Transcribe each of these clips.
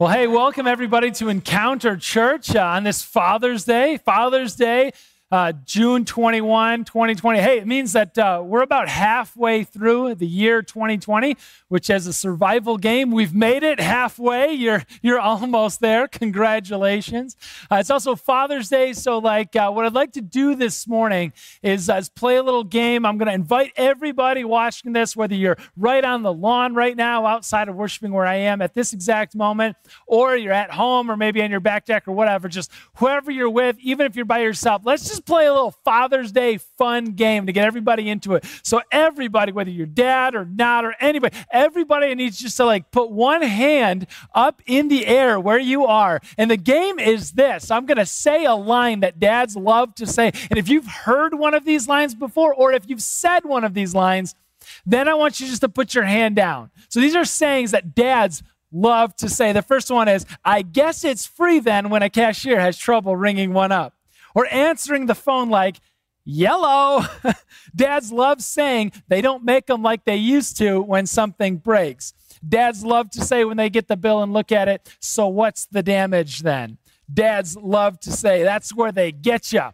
Well, hey, welcome everybody to Encounter Church uh, on this Father's Day. Father's Day, uh, June 21, 2020. Hey, it means that uh, we're about halfway through the year 2020, which as a survival game, we've made it halfway. You're, you're almost there. Congratulations. Uh, it's also Father's Day. So, like, uh, what I'd like to do this morning is, uh, is play a little game. I'm going to invite everybody watching this, whether you're right on the lawn right now, outside of worshiping where I am at this exact moment, or you're at home or maybe on your back deck or whatever, just whoever you're with, even if you're by yourself, let's just play a little Father's Day fun game to get everybody into it. So, everybody, whether you're dad or not or anybody, everybody needs just to like put one hand up in the air where you are. And the game is this I'm going to say a line that dads love to say. And if you've heard one of these lines before, or if you've said one of these lines, then I want you just to put your hand down. So, these are sayings that dads love to say. The first one is, I guess it's free then when a cashier has trouble ringing one up or answering the phone like, yellow. Dads love saying they don't make them like they used to when something breaks. Dads love to say when they get the bill and look at it, so what's the damage then? Dads love to say that's where they get you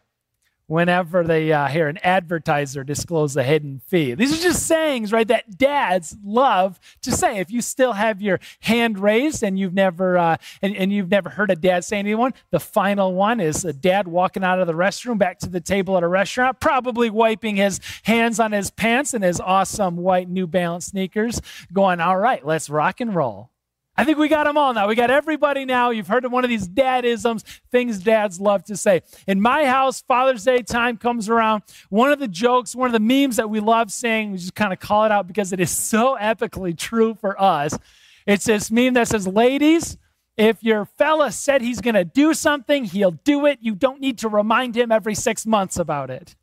whenever they uh, hear an advertiser disclose a hidden fee. These are just sayings, right, that dads love to say. If you still have your hand raised and you've never uh, and, and, you've never heard a dad say anyone, the final one is a dad walking out of the restroom back to the table at a restaurant, probably wiping his hands on his pants and his awesome white New Balance sneakers, going, "All right, let's rock and roll." I think we got them all now. We got everybody now. You've heard of one of these dadisms, things dads love to say. In my house, Father's Day time comes around. One of the jokes, one of the memes that we love saying, we just kind of call it out because it is so epically true for us. It's this meme that says, Ladies, if your fella said he's going to do something, he'll do it. You don't need to remind him every six months about it.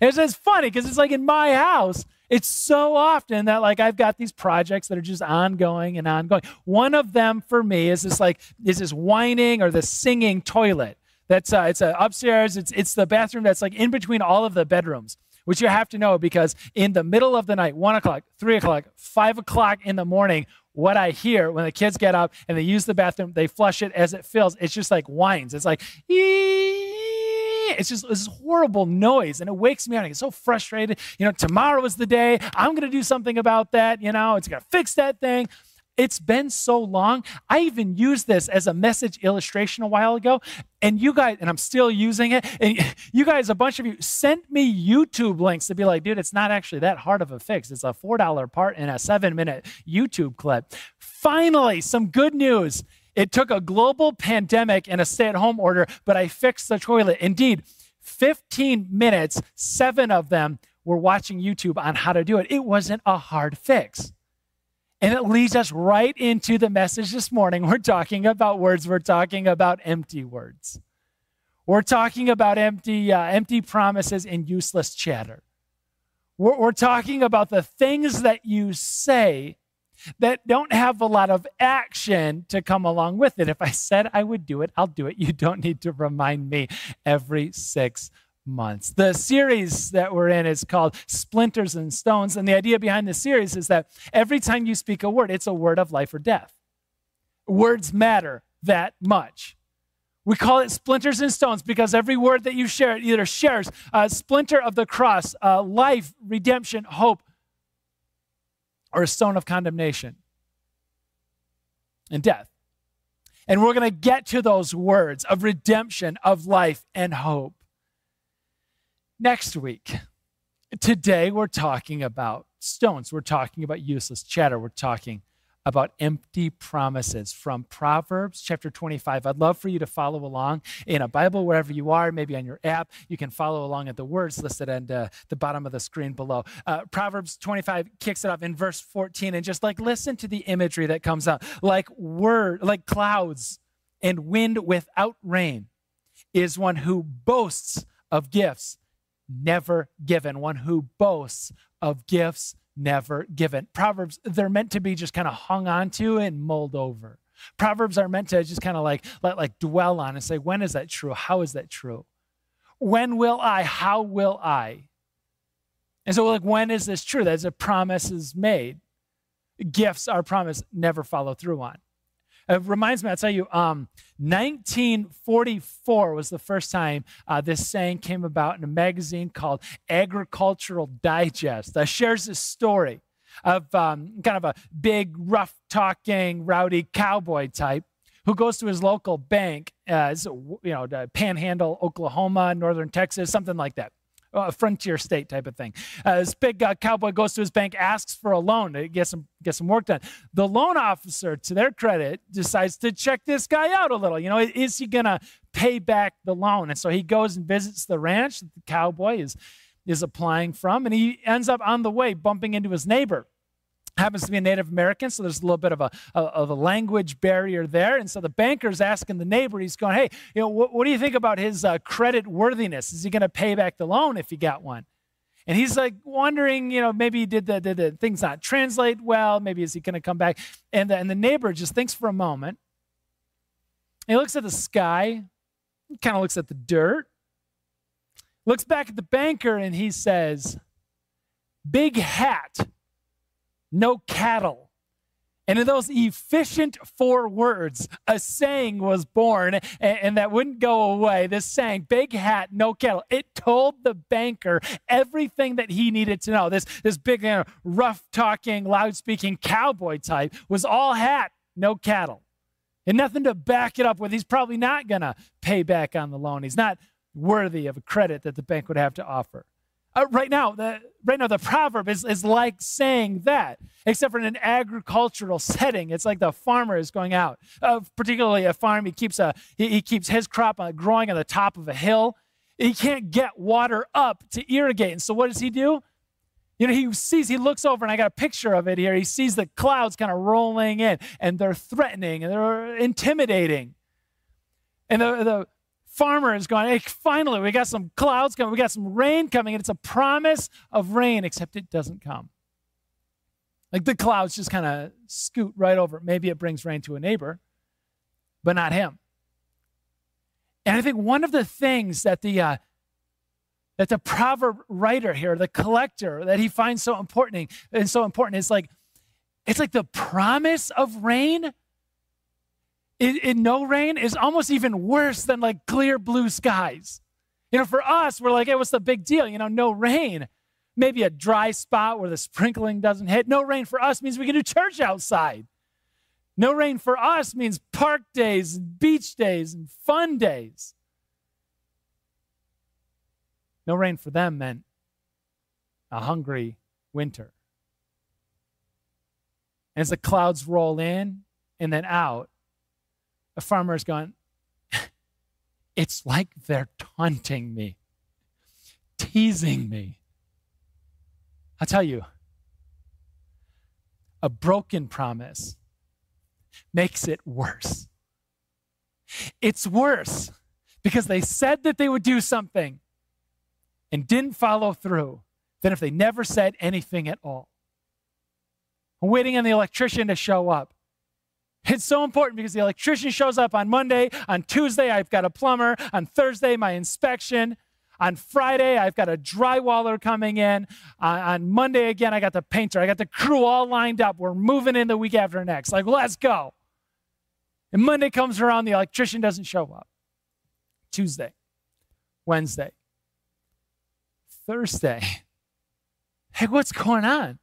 It's just funny because it's like in my house, it's so often that like I've got these projects that are just ongoing and ongoing. One of them for me is this like is this whining or the singing toilet. That's uh, it's uh, upstairs. It's it's the bathroom that's like in between all of the bedrooms, which you have to know because in the middle of the night, one o'clock, three o'clock, five o'clock in the morning, what I hear when the kids get up and they use the bathroom, they flush it as it fills. It's just like whines. It's like. Ee- it's just this horrible noise and it wakes me up. I get so frustrated. You know, tomorrow is the day. I'm going to do something about that. You know, it's going to fix that thing. It's been so long. I even used this as a message illustration a while ago. And you guys, and I'm still using it. And you guys, a bunch of you, sent me YouTube links to be like, dude, it's not actually that hard of a fix. It's a $4 part in a seven minute YouTube clip. Finally, some good news. It took a global pandemic and a stay at home order, but I fixed the toilet. Indeed, 15 minutes, seven of them were watching YouTube on how to do it. It wasn't a hard fix. And it leads us right into the message this morning. We're talking about words, we're talking about empty words. We're talking about empty, uh, empty promises and useless chatter. We're, we're talking about the things that you say that don't have a lot of action to come along with it. If I said I would do it, I'll do it. You don't need to remind me every six months. The series that we're in is called Splinters and Stones. And the idea behind the series is that every time you speak a word, it's a word of life or death. Words matter that much. We call it splinters and stones because every word that you share it either shares a splinter of the cross, life, redemption, hope, or a stone of condemnation and death. And we're going to get to those words of redemption, of life, and hope next week. Today, we're talking about stones. We're talking about useless chatter. We're talking about empty promises from Proverbs chapter 25. I'd love for you to follow along in a Bible wherever you are, maybe on your app. You can follow along at the words listed at uh, the bottom of the screen below. Uh, Proverbs 25 kicks it off in verse 14 and just like listen to the imagery that comes out like word, like clouds and wind without rain is one who boasts of gifts never given, one who boasts of gifts never given. Proverbs, they're meant to be just kind of hung on to and mulled over. Proverbs are meant to just kind of like let like dwell on and say, when is that true? How is that true? When will I? How will I? And so, like, when is this true? That's a promise is made. Gifts are promised, never follow through on. It reminds me, I'll tell you, um, 1944 was the first time uh, this saying came about in a magazine called Agricultural Digest. Uh, shares this story of um, kind of a big, rough talking, rowdy cowboy type who goes to his local bank, uh, you know, Panhandle, Oklahoma, Northern Texas, something like that a frontier state type of thing. Uh, this big uh, cowboy goes to his bank, asks for a loan to get some get some work done. The loan officer, to their credit, decides to check this guy out a little. You know, is he gonna pay back the loan? And so he goes and visits the ranch that the cowboy is is applying from, and he ends up on the way bumping into his neighbor happens to be a Native American, so there's a little bit of a, of a language barrier there. And so the banker's asking the neighbor, he's going, hey, you know, what, what do you think about his uh, credit worthiness? Is he going to pay back the loan if he got one? And he's like wondering, you know, maybe did the, did the things not translate well? Maybe is he going to come back? And the, and the neighbor just thinks for a moment. He looks at the sky, kind of looks at the dirt, looks back at the banker, and he says, Big hat no cattle. And in those efficient four words, a saying was born, and, and, that wouldn't go away. This saying, big hat, no cattle. It told the banker everything that he needed to know. This, this big, you know, rough talking, loud speaking cowboy type was all hat, no cattle. And nothing to back it up with. He's probably not going to pay back on the loan. He's not worthy of a credit that the bank would have to offer. Uh, right now, the, right now, the proverb is, is like saying that, except for in an agricultural setting. It's like the farmer is going out, uh, particularly a farm. He keeps, a, he, he keeps his crop uh, growing on the top of a hill. He can't get water up to irrigate. And so what does he do? You know, he sees, he looks over, and I got a picture of it here. He sees the clouds kind of rolling in, and they're threatening and they're intimidating. And the, the, farmer is going, hey, finally, we got some clouds coming, we got some rain coming, and it's a promise of rain, except it doesn't come. Like the clouds just kind of scoot right over. Maybe it brings rain to a neighbor, but not him. And I think one of the things that the uh, that the proverb writer here, the collector, that he finds so important and so important is like it's like the promise of rain in, in no rain is almost even worse than like clear blue skies. You know, for us, we're like, hey, what's the big deal? You know, no rain. Maybe a dry spot where the sprinkling doesn't hit. No rain for us means we can do church outside. No rain for us means park days and beach days and fun days. No rain for them meant a hungry winter. As the clouds roll in and then out, a farmer's gone, it's like they're taunting me, teasing me. I'll tell you, a broken promise makes it worse. It's worse because they said that they would do something and didn't follow through than if they never said anything at all. Waiting on the electrician to show up. It's so important because the electrician shows up on Monday. On Tuesday, I've got a plumber. On Thursday, my inspection. On Friday, I've got a drywaller coming in. Uh, on Monday, again, I got the painter. I got the crew all lined up. We're moving in the week after next. Like, let's go. And Monday comes around, the electrician doesn't show up. Tuesday, Wednesday, Thursday. Hey, what's going on?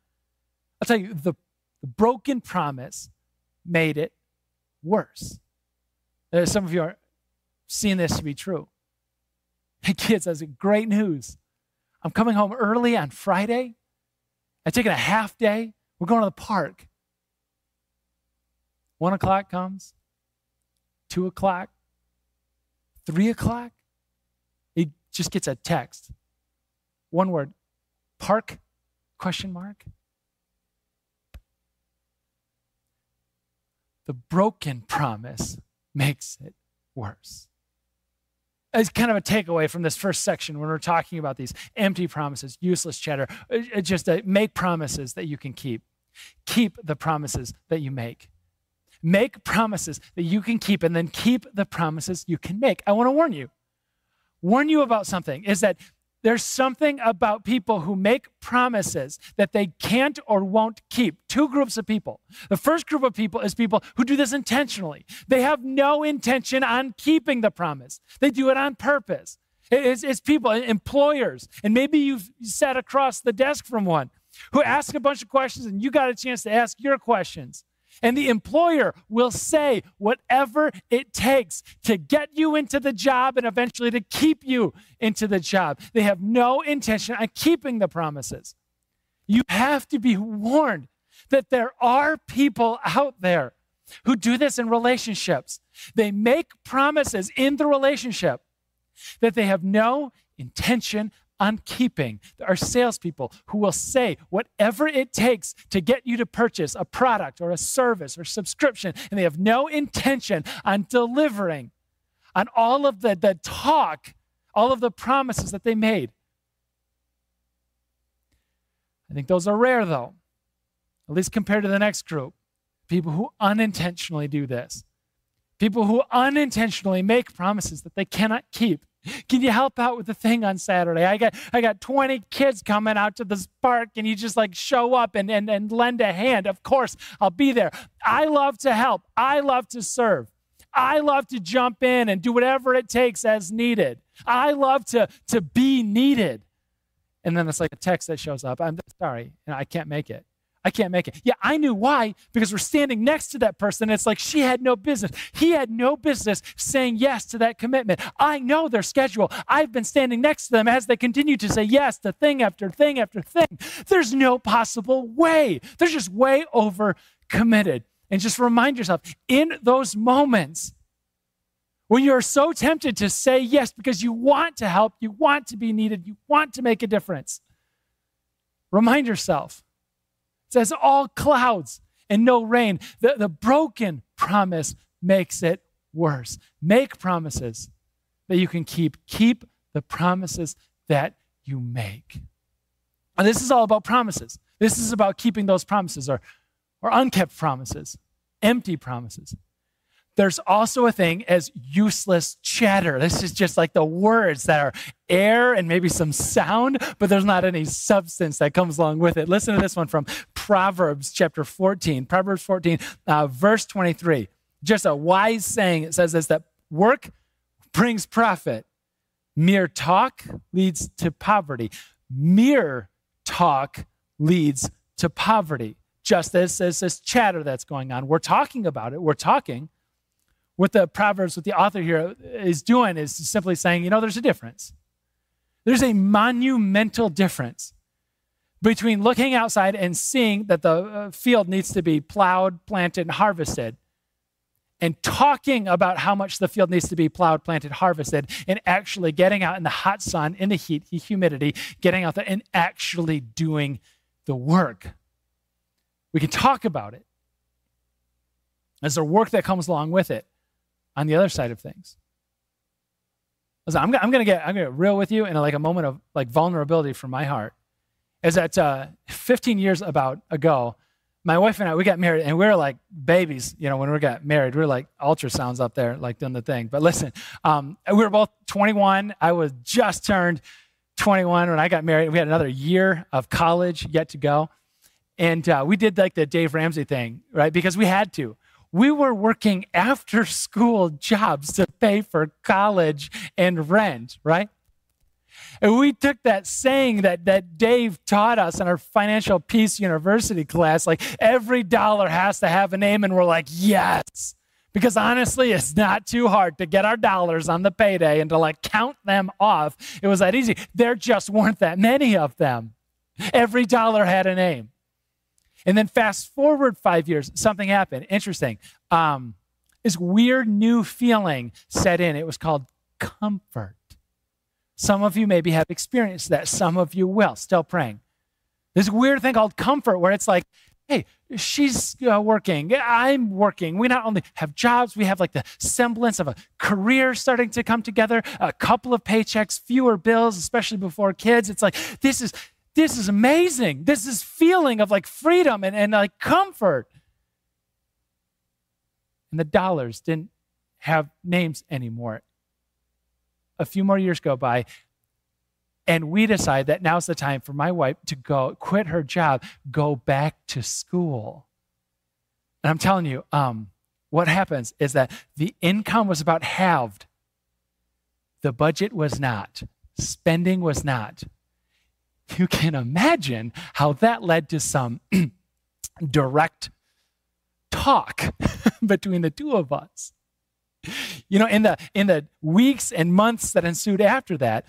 I'll tell you, the, the broken promise made it worse. Uh, some of you are seeing this to be true. Hey, kids, that's great news. I'm coming home early on Friday. I'm taking a half day. We're going to the park. One o'clock comes, two o'clock, three o'clock. He just gets a text. One word, park, question mark. The broken promise makes it worse. It's kind of a takeaway from this first section when we're talking about these empty promises, useless chatter. It's just to make promises that you can keep. Keep the promises that you make. Make promises that you can keep, and then keep the promises you can make. I want to warn you. Warn you about something is that there's something about people who make promises that they can't or won't keep. Two groups of people. The first group of people is people who do this intentionally. They have no intention on keeping the promise, they do it on purpose. It's, it's people, employers, and maybe you've sat across the desk from one who ask a bunch of questions and you got a chance to ask your questions. And the employer will say whatever it takes to get you into the job and eventually to keep you into the job. They have no intention on keeping the promises. You have to be warned that there are people out there who do this in relationships. They make promises in the relationship that they have no intention on keeping. There are salespeople who will say whatever it takes to get you to purchase a product or a service or subscription, and they have no intention on delivering on all of the, the talk, all of the promises that they made. I think those are rare, though, at least compared to the next group. People who unintentionally do this. People who unintentionally make promises that they cannot keep can you help out with the thing on Saturday? I got I got 20 kids coming out to this park and you just like show up and, and, and lend a hand. Of course, I'll be there. I love to help. I love to serve. I love to jump in and do whatever it takes as needed. I love to, to be needed. And then it's like a text that shows up. I'm sorry, I can't make it. I can't make it. Yeah, I knew why because we're standing next to that person. It's like she had no business. He had no business saying yes to that commitment. I know their schedule. I've been standing next to them as they continue to say yes to thing after thing after thing. There's no possible way. They're just way over committed. And just remind yourself in those moments when you're so tempted to say yes because you want to help, you want to be needed, you want to make a difference, remind yourself says all clouds and no rain. The, the broken promise makes it worse. Make promises that you can keep. Keep the promises that you make. And this is all about promises. This is about keeping those promises or, or unkept promises, empty promises. There's also a thing as useless chatter. This is just like the words that are air and maybe some sound, but there's not any substance that comes along with it. Listen to this one from Proverbs chapter 14. Proverbs 14, uh, verse 23. Just a wise saying. It says this that work brings profit, mere talk leads to poverty. Mere talk leads to poverty. Just as, as this chatter that's going on. We're talking about it, we're talking what the Proverbs, what the author here is doing is simply saying, you know, there's a difference. There's a monumental difference between looking outside and seeing that the uh, field needs to be plowed, planted, and harvested, and talking about how much the field needs to be plowed, planted, harvested, and actually getting out in the hot sun, in the heat, the humidity, getting out there and actually doing the work. We can talk about it. There's a work that comes along with it on the other side of things. Listen, I'm, I'm gonna get I'm gonna get real with you in like a moment of like vulnerability from my heart. Is that uh, 15 years about ago, my wife and I we got married and we were like babies, you know, when we got married, we were like ultrasounds up there, like doing the thing. But listen, um, we were both 21. I was just turned 21 when I got married. We had another year of college yet to go, and uh, we did like the Dave Ramsey thing, right? Because we had to we were working after school jobs to pay for college and rent, right? And we took that saying that, that Dave taught us in our Financial Peace University class, like every dollar has to have a name, and we're like, yes. Because honestly, it's not too hard to get our dollars on the payday and to like count them off. It was that easy. There just weren't that many of them. Every dollar had a name. And then fast forward five years, something happened. Interesting. Um, this weird new feeling set in. It was called comfort. Some of you maybe have experienced that. Some of you will. Still praying. This weird thing called comfort, where it's like, hey, she's uh, working, I'm working. We not only have jobs, we have like the semblance of a career starting to come together, a couple of paychecks, fewer bills, especially before kids. It's like, this is this is amazing. This is feeling of like freedom and, and like comfort. And the dollars didn't have names anymore. A few more years go by, And we decide that now's the time for my wife to go quit her job, go back to school. And I'm telling you, um, what happens is that the income was about halved. The budget was not. Spending was not. You can imagine how that led to some direct talk between the two of us. You know, in the in the weeks and months that ensued after that,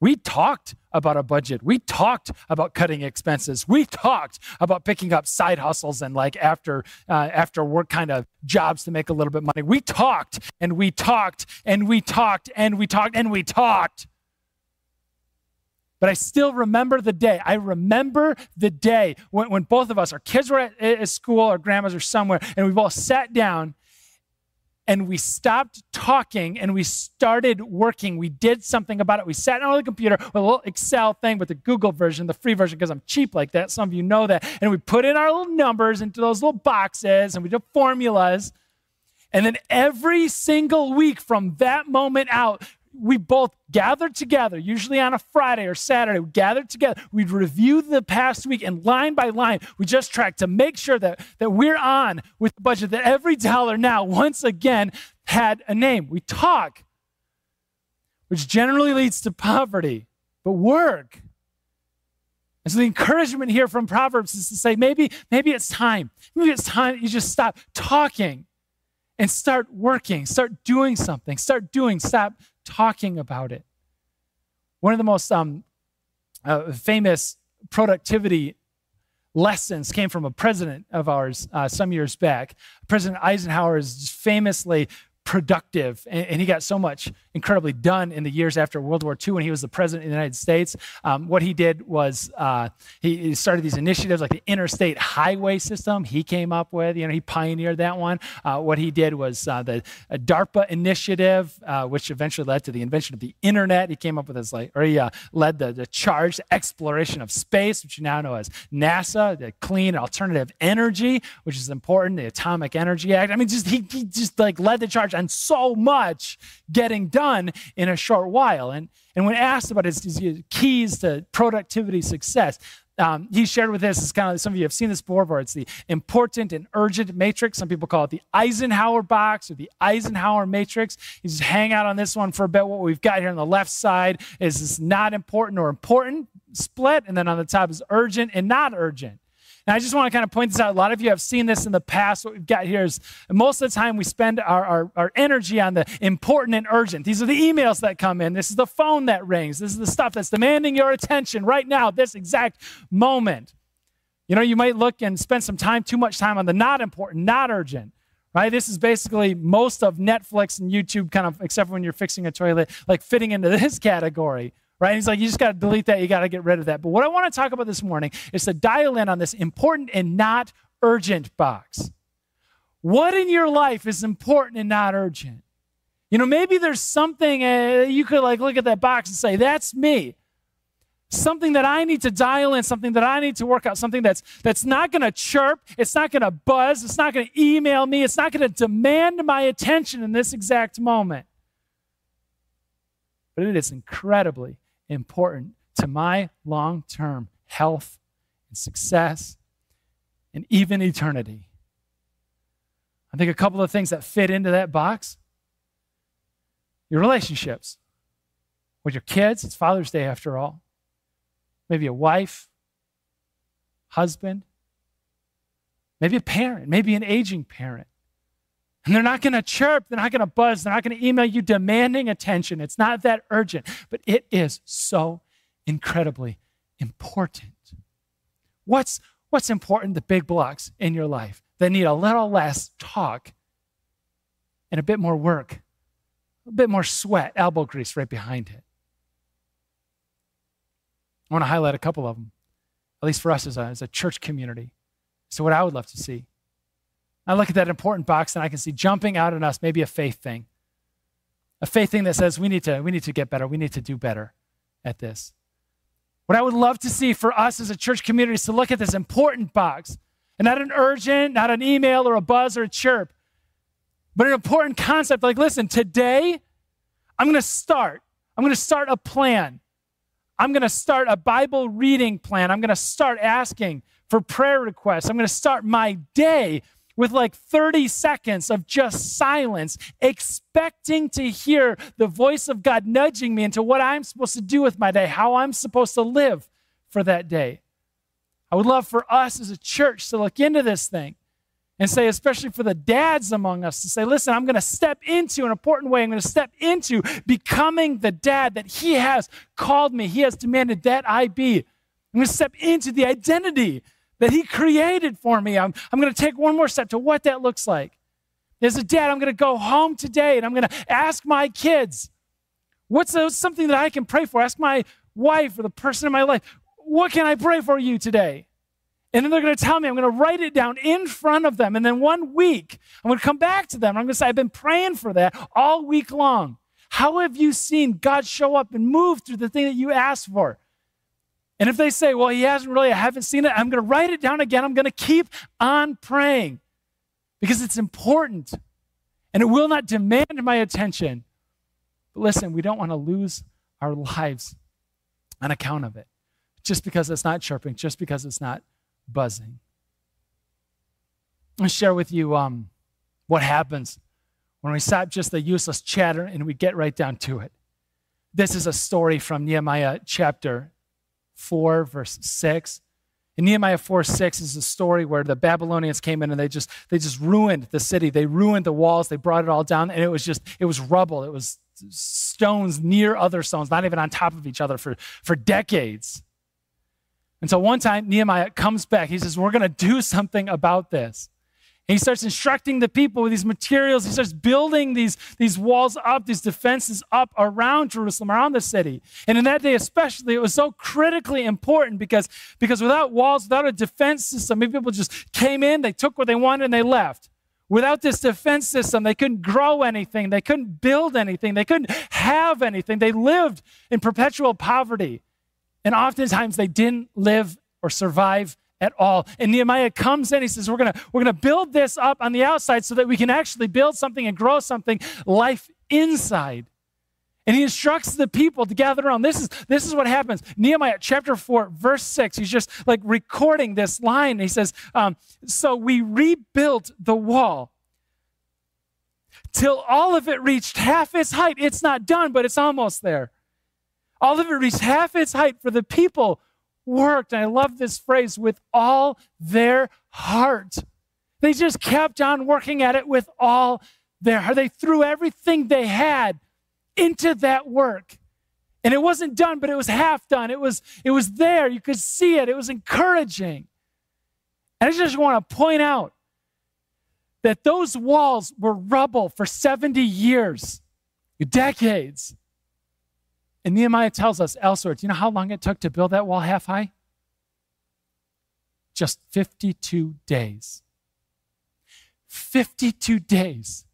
we talked about a budget. We talked about cutting expenses. We talked about picking up side hustles and like after uh, after work kind of jobs to make a little bit money. We talked and we talked and we talked and we talked and we talked. But I still remember the day. I remember the day when, when both of us, our kids were at, at school, our grandmas or somewhere, and we both sat down and we stopped talking and we started working. We did something about it. We sat on the computer with a little Excel thing with the Google version, the free version, because I'm cheap like that. Some of you know that. And we put in our little numbers into those little boxes and we did formulas. And then every single week from that moment out, we both gathered together, usually on a Friday or Saturday, we gathered together. We'd review the past week and line by line, we just tracked to make sure that, that we're on with the budget, that every dollar now, once again, had a name. We talk, which generally leads to poverty, but work. And so the encouragement here from Proverbs is to say maybe, maybe it's time. Maybe it's time you just stop talking and start working, start doing something, start doing, stop talking about it. One of the most um, uh, famous productivity lessons came from a president of ours uh, some years back. President Eisenhower is famously productive. And, and, he got so much incredibly done in the years after World War II when he was the president of the United States. Um, what he did was uh, he, started these initiatives like the interstate highway system he came up with. You know, he pioneered that one. Uh, what he did was uh, the DARPA initiative, uh, which eventually led to the invention of the internet. He came up with this like, or he uh, led the, the charged exploration of space, which you now know as NASA, the clean alternative energy, which is important, the Atomic Energy Act. I mean, just he, he just like led the charge and so much getting done in a short while. And, and when asked about his, his keys to productivity success, um, he shared with us, it's kind of some of you have seen this before, where it's the important and urgent matrix. Some people call it the Eisenhower box or the Eisenhower matrix. You just hang out on this one for a bit. What we've got here on the left side is this not important or important split, and then on the top is urgent and not urgent. And I just want to kind of point this out. A lot of you have seen this in the past. What we've got here is most of the time we spend our, our, our energy on the important and urgent. These are the emails that come in. This is the phone that rings. This is the stuff that's demanding your attention right now, this exact moment. You know, you might look and spend some time, too much time on the not important, not urgent right? This is basically most of Netflix and YouTube, kind of, except for when you're fixing a toilet, like fitting into this category right? he's like, you just got to delete that. You got to get rid of that. But what I want to talk about this morning is to dial in on this important and not urgent box. What in your life is important and not urgent? You know, maybe there's something uh, you could like look at that box and say, that's me. Something that I need to dial in, something that I need to work out, something that's that's not going to chirp, it's not going to buzz, it's not going to email me, it's not going to demand my attention in this exact moment. But it is incredibly important to my long term health and success and even eternity. I think a couple of things that fit into that box your relationships with your kids. It's Father's Day after all. Maybe a wife, husband, maybe a parent, maybe an aging parent. And they're not going to chirp, they're not going to buzz, they're not going to email you demanding attention. It's not that urgent, but it is so incredibly important. What's, what's important, the big blocks in your life that need a little less talk and a bit more work, a bit more sweat, elbow grease right behind it? I want to highlight a couple of them, at least for us as a, as a church community. So, what I would love to see I look at that important box and I can see jumping out at us maybe a faith thing. A faith thing that says we need to, we need to get better. We need to do better at this. What I would love to see for us as a church community is to look at this important box and not an urgent, not an email or a buzz or a chirp, but an important concept like, listen, today I'm going to start. I'm going to start a plan. I'm going to start a Bible reading plan. I'm going to start asking for prayer requests. I'm going to start my day with like 30 seconds of just silence, expecting to hear the voice of God nudging me into what I'm supposed to do with my day, how I'm supposed to live for that day. I would love for us as a church to look into this thing and say, especially for the dads among us, to say, listen, I'm going to step into an important way. I'm going to step into becoming the dad that he has called me, he has demanded that I be. I'm going to step into the identity that He created for me. I'm, I'm going to take one more step to what that looks like. As a dad, I'm going to go home today and I'm going to ask my kids, what's something that I can pray for? Ask my wife or the person in my life, what can I pray for you today? And then they're going to tell me, I'm going to write it down in front of them. And then one week, I'm going to come back to them. I'm going to say, I've been praying for that all week long. How have you seen God show up and move through the thing that you asked for? And if they say, well, he hasn't really, I haven't seen it, I'm going to write it down again. I'm going to keep on praying because it's important and it will not demand my attention. But listen, we don't want to lose our lives on account of it just because it's not chirping, just because it's not buzzing. I'll share with you um, what happens when we stop just the useless chatter and we get right down to it. This is a story from Nehemiah chapter 4, verse 6. In Nehemiah 4 6 is a story where the Babylonians came in and they just they just ruined the city. They ruined the walls, they brought it all down, and it was just, it was rubble. It was stones near other stones, not even on top of each other for, for decades. And so one time Nehemiah comes back. He says, We're gonna do something about this. He starts instructing the people with these materials. He starts building these, these walls up, these defenses up around Jerusalem, around the city. And in that day, especially, it was so critically important because, because without walls, without a defense system, people just came in, they took what they wanted, and they left. Without this defense system, they couldn't grow anything, they couldn't build anything, they couldn't have anything. They lived in perpetual poverty. And oftentimes, they didn't live or survive at all. And Nehemiah comes in, he says, We're gonna, we're gonna build this up on the outside so that we can actually build something and grow something, life inside. And he instructs the people to gather around. This is, this is what happens. Nehemiah chapter 4, verse 6, he's just like recording this line. He says, um, So we rebuilt the wall till all of it reached half its height. It's not done, but it's almost there. All of it reached half its height for the people worked, and I love this phrase, with all their heart. They just kept on working at it with all their heart. They threw everything they had into that work. And it wasn't done, but it was half done. It was, it was there. You could see it. It was encouraging. And I just want to point out that those walls were rubble for 70 years, decades. And Nehemiah tells us elsewhere, do you know how long it took to build that wall half high? Just 52 days. 52 days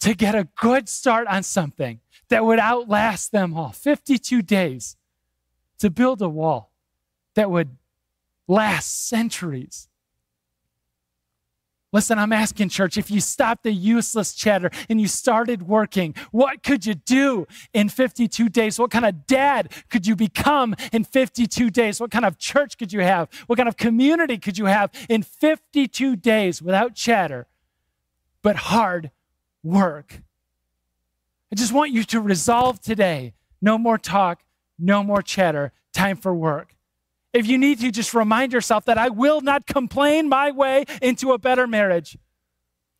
to get a good start on something that would outlast them all. 52 days to build a wall that would last centuries. Listen, I'm asking, church, if you stopped the useless chatter and you started working, what could you do in 52 days? What kind of dad could you become in 52 days? What kind of church could you have? What kind of community could you have in 52 days without chatter, but hard work? I just want you to resolve today no more talk, no more chatter, time for work. If you need to, just remind yourself that I will not complain my way into a better marriage.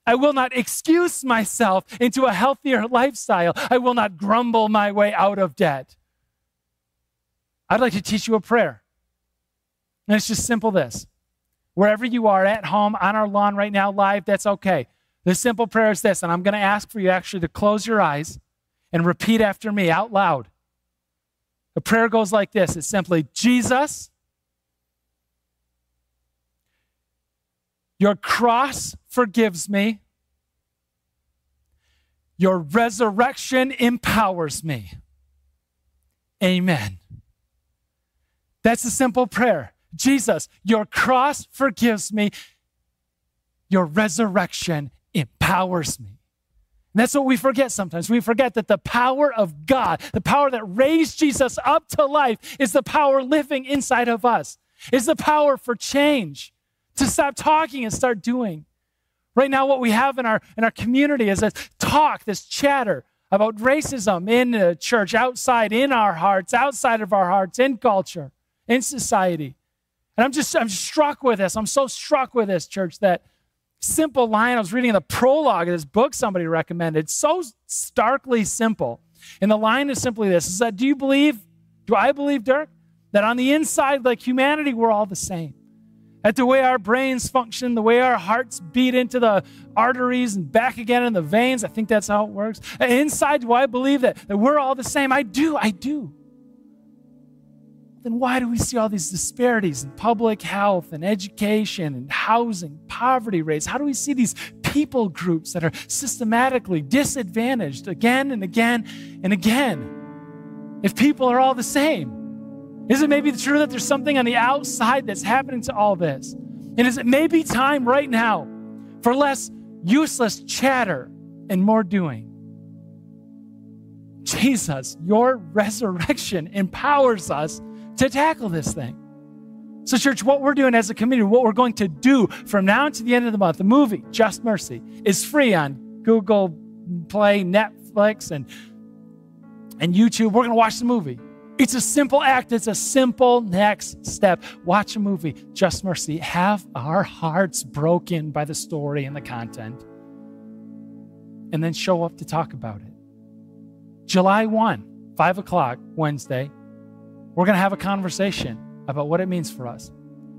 I will not excuse myself into a healthier lifestyle. I will not grumble my way out of debt. I'd like to teach you a prayer. And it's just simple this. Wherever you are, at home, on our lawn right now, live, that's okay. The simple prayer is this, and I'm going to ask for you actually to close your eyes and repeat after me out loud. The prayer goes like this it's simply, Jesus, Your cross forgives me. Your resurrection empowers me. Amen. That's a simple prayer. Jesus, your cross forgives me. Your resurrection empowers me. And that's what we forget sometimes. We forget that the power of God, the power that raised Jesus up to life, is the power living inside of us, is the power for change, to stop talking and start doing. Right now, what we have in our, in our community is this talk, this chatter about racism in the church, outside, in our hearts, outside of our hearts, in culture, in society. And I'm just I'm struck with this. I'm so struck with this, church, that simple line. I was reading in the prologue of this book somebody recommended. So starkly simple. And the line is simply this is that do you believe, do I believe, Dirk, that on the inside, like humanity, we're all the same? That the way our brains function, the way our hearts beat into the arteries and back again in the veins, I think that's how it works. Inside, do I believe that, that we're all the same? I do, I do then why do we see all these disparities in public health and education and housing, poverty rates? How do we see these people groups that are systematically disadvantaged again and again and again? If people are all the same, is it maybe true that there's something on the outside that's happening to all this? And is it maybe time right now for less useless chatter and more doing? Jesus, your resurrection empowers us to tackle this thing. So, church, what we're doing as a community, what we're going to do from now to the end of the month, the movie, Just Mercy, is free on Google Play, Netflix, and, and YouTube. We're going to watch the movie. It's a simple act, it's a simple next step. Watch a movie, Just Mercy. Have our hearts broken by the story and the content, and then show up to talk about it. July 1, 5 o'clock, Wednesday, we're going to have a conversation about what it means for us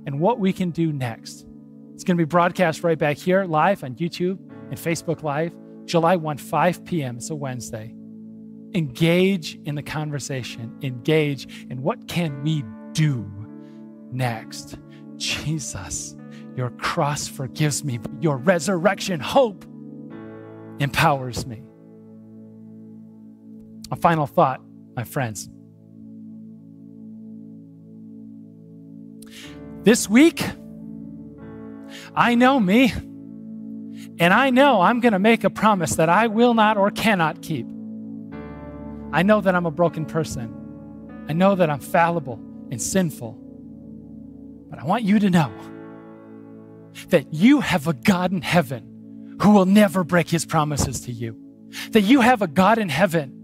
and what we can do next. It's going to be broadcast right back here live on YouTube and Facebook Live, July 1, 5 p.m. It's a Wednesday. Engage in the conversation, engage in what can we do next. Jesus, your cross forgives me, but your resurrection hope empowers me. A final thought, my friends. This week, I know me, and I know I'm going to make a promise that I will not or cannot keep. I know that I'm a broken person. I know that I'm fallible and sinful. But I want you to know that you have a God in heaven who will never break his promises to you. That you have a God in heaven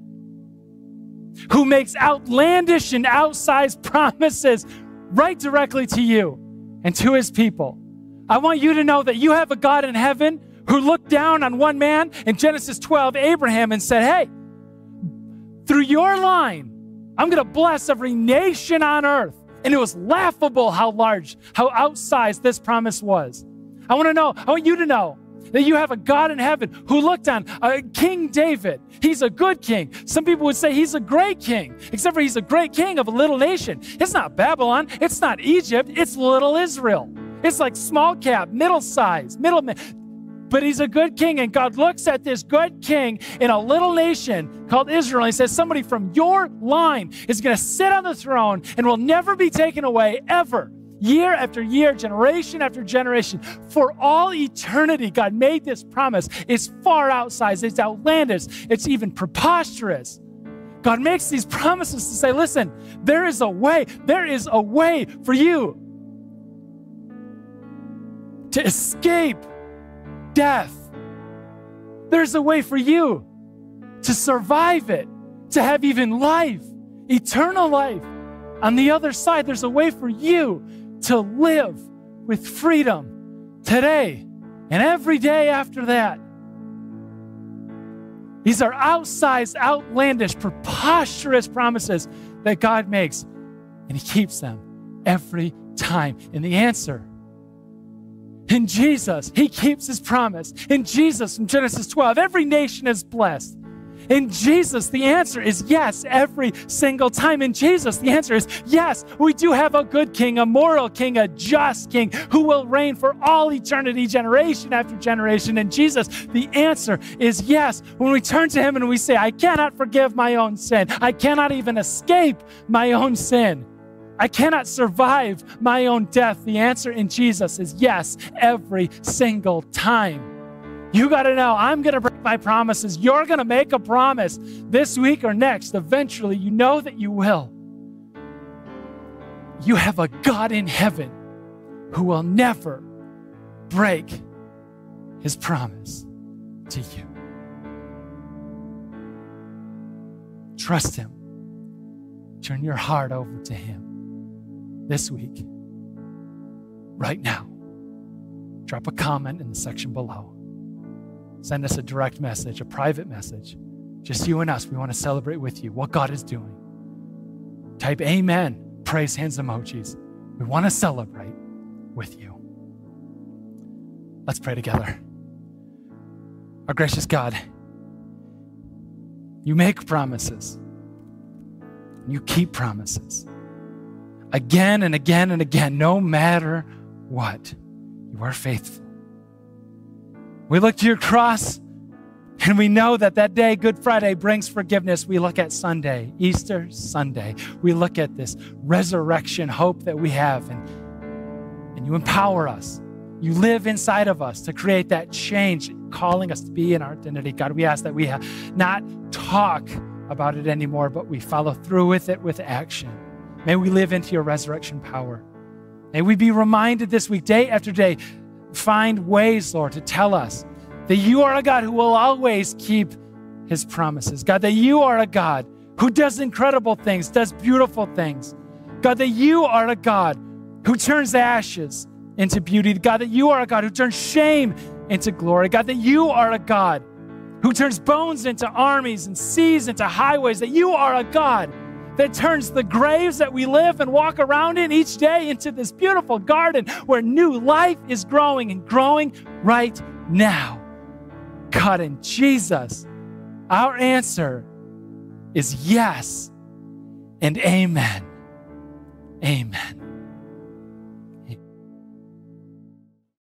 who makes outlandish and outsized promises right directly to you and to his people. I want you to know that you have a God in heaven who looked down on one man in Genesis 12, Abraham, and said, Hey, through your line, I'm going to bless every nation on earth. And it was laughable how large, how outsized this promise was. I want to know, I want you to know that you have a God in heaven who looked on uh, King David. He's a good king. Some people would say he's a great king, except for he's a great king of a little nation. It's not Babylon, it's not Egypt, it's little Israel. It's like small cap, middle size, middle. But he's a good king, and God looks at this good king in a little nation called Israel, and he says, Somebody from your line is going to sit on the throne and will never be taken away ever year after year, generation after generation, for all eternity, God made this promise. It's far outsized, it's outlandish, it's even preposterous. God makes these promises to say, listen, there is a way, there is a way for you to escape death. There's a way for you to survive it, to have even life, eternal life. On the other side, there's a way for you to live with freedom today and every day after that. These are outsized, outlandish, preposterous promises that God makes, and He keeps them every time. And the answer in Jesus, He keeps His promise. In Jesus, in Genesis 12, every nation is blessed. In Jesus, the answer is yes every single time. In Jesus, the answer is yes, we do have a good king, a moral king, a just king who will reign for all eternity, generation after generation. In Jesus, the answer is yes. When we turn to him and we say, I cannot forgive my own sin, I cannot even escape my own sin. I cannot survive my own death. The answer in Jesus is yes every single time. You got to know I'm going to break my promises. You're going to make a promise this week or next. Eventually, you know that you will. You have a God in heaven who will never break his promise to you. Trust him. Turn your heart over to him this week, right now. Drop a comment in the section below. Send us a direct message, a private message. Just you and us. We want to celebrate with you what God is doing. Type amen, praise hands emojis. We want to celebrate with you. Let's pray together. Our gracious God, you make promises, you keep promises again and again and again, no matter what. You are faithful. We look to your cross and we know that that day, Good Friday, brings forgiveness. We look at Sunday, Easter Sunday. We look at this resurrection hope that we have, and, and you empower us. You live inside of us to create that change, calling us to be in our identity. God, we ask that we not talk about it anymore, but we follow through with it with action. May we live into your resurrection power. May we be reminded this week, day after day, find ways, Lord, to tell us that you are a God who will always keep his promises. God, that you are a God who does incredible things, does beautiful things. God, that you are a God who turns ashes into beauty. God, that you are a God who turns shame into glory. God, that you are a God who turns bones into armies and seas into highways. That you are a God that turns the graves that we live and walk around in each day into this beautiful garden where new life is growing and growing right now. God and Jesus, our answer is yes and amen. Amen.